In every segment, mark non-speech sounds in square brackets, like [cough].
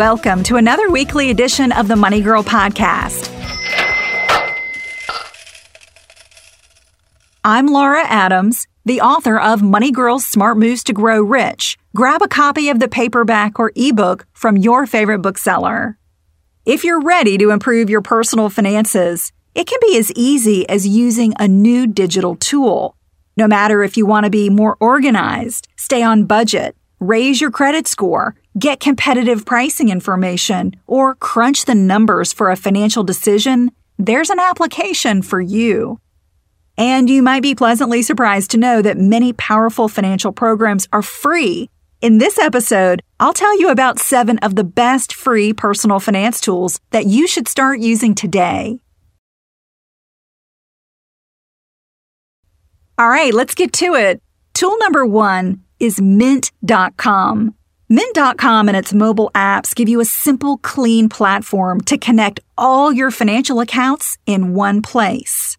Welcome to another weekly edition of the Money Girl Podcast. I'm Laura Adams, the author of Money Girl's Smart Moves to Grow Rich. Grab a copy of the paperback or ebook from your favorite bookseller. If you're ready to improve your personal finances, it can be as easy as using a new digital tool. No matter if you want to be more organized, stay on budget, raise your credit score, get competitive pricing information, or crunch the numbers for a financial decision, there's an application for you. And you might be pleasantly surprised to know that many powerful financial programs are free. In this episode, I'll tell you about seven of the best free personal finance tools that you should start using today. All right, let's get to it. Tool number one is Mint.com. Mint.com and its mobile apps give you a simple, clean platform to connect all your financial accounts in one place.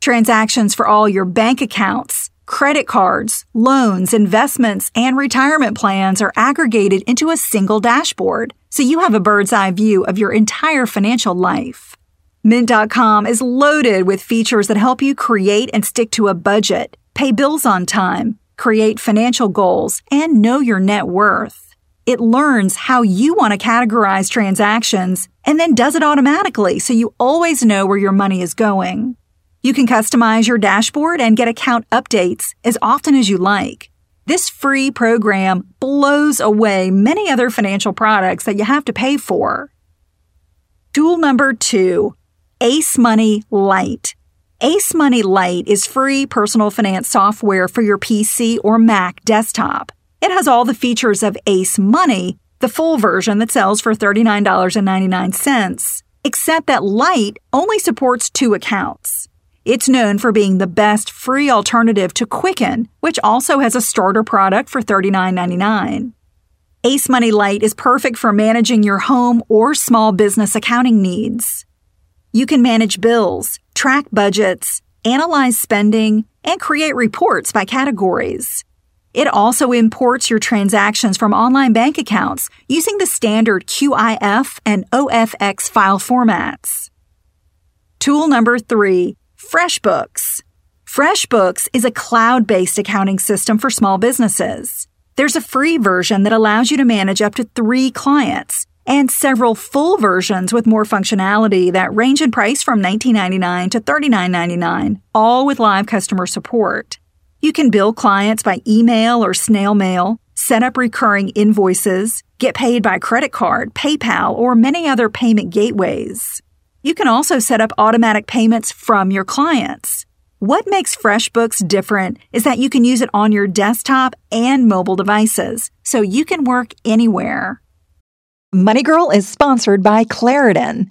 Transactions for all your bank accounts, credit cards, loans, investments, and retirement plans are aggregated into a single dashboard, so you have a bird's eye view of your entire financial life. Mint.com is loaded with features that help you create and stick to a budget, pay bills on time, create financial goals, and know your net worth. It learns how you want to categorize transactions and then does it automatically so you always know where your money is going. You can customize your dashboard and get account updates as often as you like. This free program blows away many other financial products that you have to pay for. Tool number two, Ace Money Lite. Ace Money Lite is free personal finance software for your PC or Mac desktop. It has all the features of Ace Money, the full version that sells for $39.99, except that Lite only supports two accounts. It's known for being the best free alternative to Quicken, which also has a starter product for $39.99. Ace Money Lite is perfect for managing your home or small business accounting needs. You can manage bills, track budgets, analyze spending, and create reports by categories. It also imports your transactions from online bank accounts using the standard QIF and OFX file formats. Tool number three, FreshBooks. FreshBooks is a cloud based accounting system for small businesses. There's a free version that allows you to manage up to three clients and several full versions with more functionality that range in price from $19.99 to $39.99, all with live customer support. You can bill clients by email or snail mail, set up recurring invoices, get paid by credit card, PayPal, or many other payment gateways. You can also set up automatic payments from your clients. What makes FreshBooks different is that you can use it on your desktop and mobile devices, so you can work anywhere. Money Girl is sponsored by Claritin.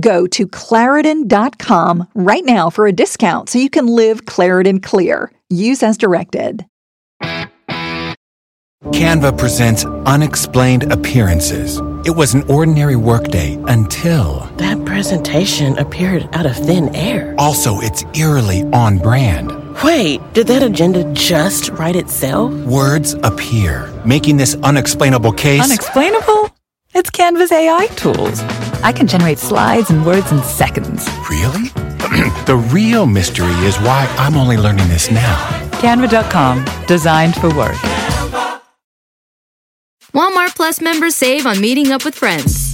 Go to Claritin.com right now for a discount so you can live Claritin Clear. Use as directed. Canva presents Unexplained Appearances. It was an ordinary workday until. That presentation appeared out of thin air. Also, it's eerily on brand. Wait, did that agenda just write itself? Words appear, making this unexplainable case. Unexplainable? It's Canva's AI tools. I can generate slides and words in seconds. Really? [clears throat] the real mystery is why I'm only learning this now. Canva.com, designed for work. Walmart Plus members save on meeting up with friends.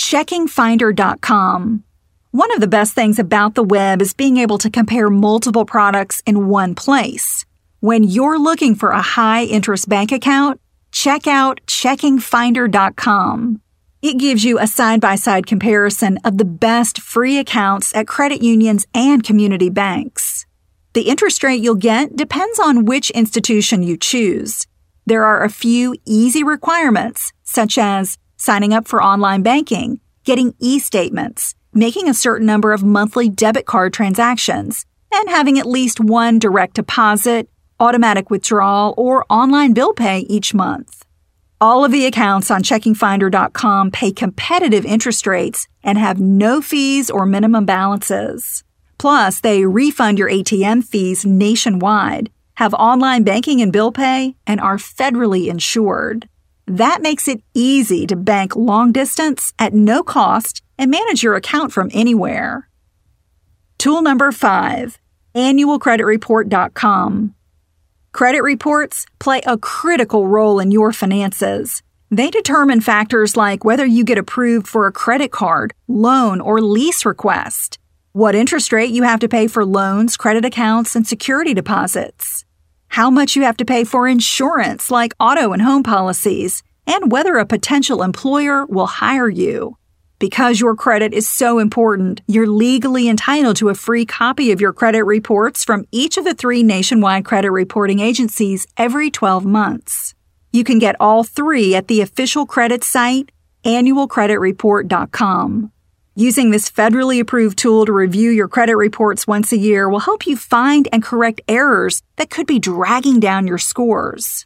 checkingfinder.com. One of the best things about the web is being able to compare multiple products in one place. When you're looking for a high interest bank account, check out checkingfinder.com. It gives you a side by side comparison of the best free accounts at credit unions and community banks. The interest rate you'll get depends on which institution you choose. There are a few easy requirements, such as signing up for online banking, getting e statements, making a certain number of monthly debit card transactions, and having at least one direct deposit, automatic withdrawal, or online bill pay each month. All of the accounts on checkingfinder.com pay competitive interest rates and have no fees or minimum balances. Plus, they refund your ATM fees nationwide, have online banking and bill pay, and are federally insured. That makes it easy to bank long distance at no cost and manage your account from anywhere. Tool number five, annualcreditreport.com. Credit reports play a critical role in your finances. They determine factors like whether you get approved for a credit card, loan, or lease request, what interest rate you have to pay for loans, credit accounts, and security deposits, how much you have to pay for insurance like auto and home policies, and whether a potential employer will hire you. Because your credit is so important, you're legally entitled to a free copy of your credit reports from each of the three nationwide credit reporting agencies every 12 months. You can get all three at the official credit site, annualcreditreport.com. Using this federally approved tool to review your credit reports once a year will help you find and correct errors that could be dragging down your scores.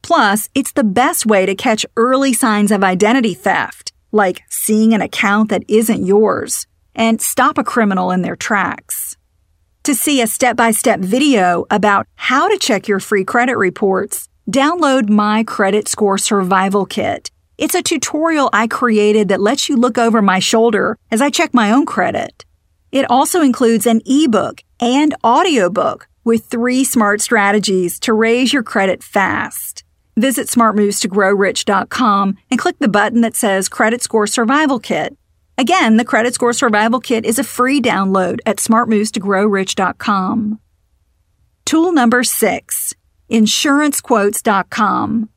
Plus, it's the best way to catch early signs of identity theft like seeing an account that isn't yours, and stop a criminal in their tracks. To see a step by step video about how to check your free credit reports, download my Credit Score Survival Kit. It's a tutorial I created that lets you look over my shoulder as I check my own credit. It also includes an ebook and audiobook with three smart strategies to raise your credit fast. Visit smartmovestogrowrich.com and click the button that says Credit Score Survival Kit. Again, the Credit Score Survival Kit is a free download at smartmovestogrowrich.com. Tool number six, insurancequotes.com.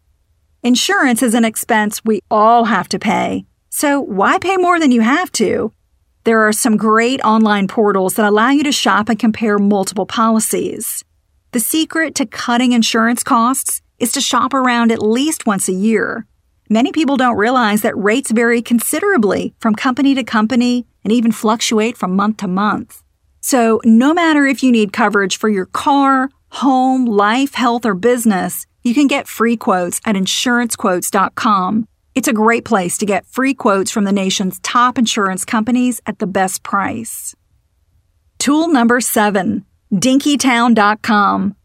Insurance is an expense we all have to pay, so why pay more than you have to? There are some great online portals that allow you to shop and compare multiple policies. The secret to cutting insurance costs is to shop around at least once a year. Many people don't realize that rates vary considerably from company to company and even fluctuate from month to month. So, no matter if you need coverage for your car, home, life, health, or business, you can get free quotes at insurancequotes.com. It's a great place to get free quotes from the nation's top insurance companies at the best price. Tool number seven, dinkytown.com.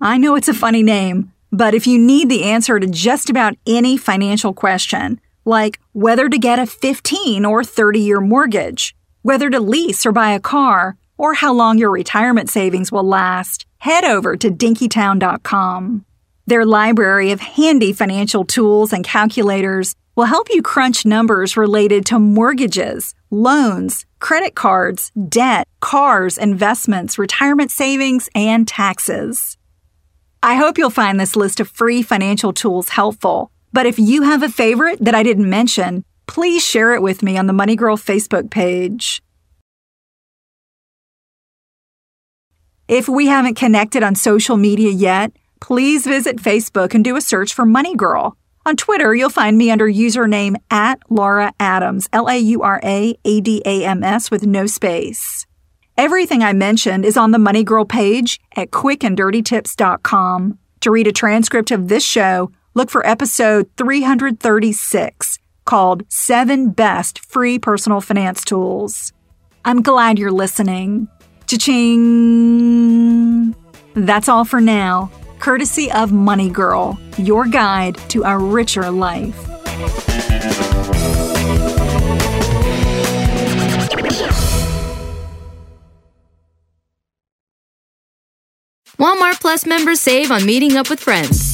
I know it's a funny name, but if you need the answer to just about any financial question, like whether to get a 15 or 30 year mortgage, whether to lease or buy a car, or how long your retirement savings will last, head over to dinkytown.com. Their library of handy financial tools and calculators will help you crunch numbers related to mortgages, loans, credit cards, debt, cars, investments, retirement savings, and taxes. I hope you'll find this list of free financial tools helpful. But if you have a favorite that I didn't mention, please share it with me on the Money Girl Facebook page. If we haven't connected on social media yet, please visit Facebook and do a search for Money Girl. On Twitter, you'll find me under username at Laura Adams, L A U R A A D A M S with no space. Everything I mentioned is on the Money Girl page at quickanddirtytips.com. To read a transcript of this show, look for episode 336 called Seven Best Free Personal Finance Tools. I'm glad you're listening. Cha-ching! That's all for now courtesy of Money Girl, your guide to a richer life. Walmart Plus members save on meeting up with friends.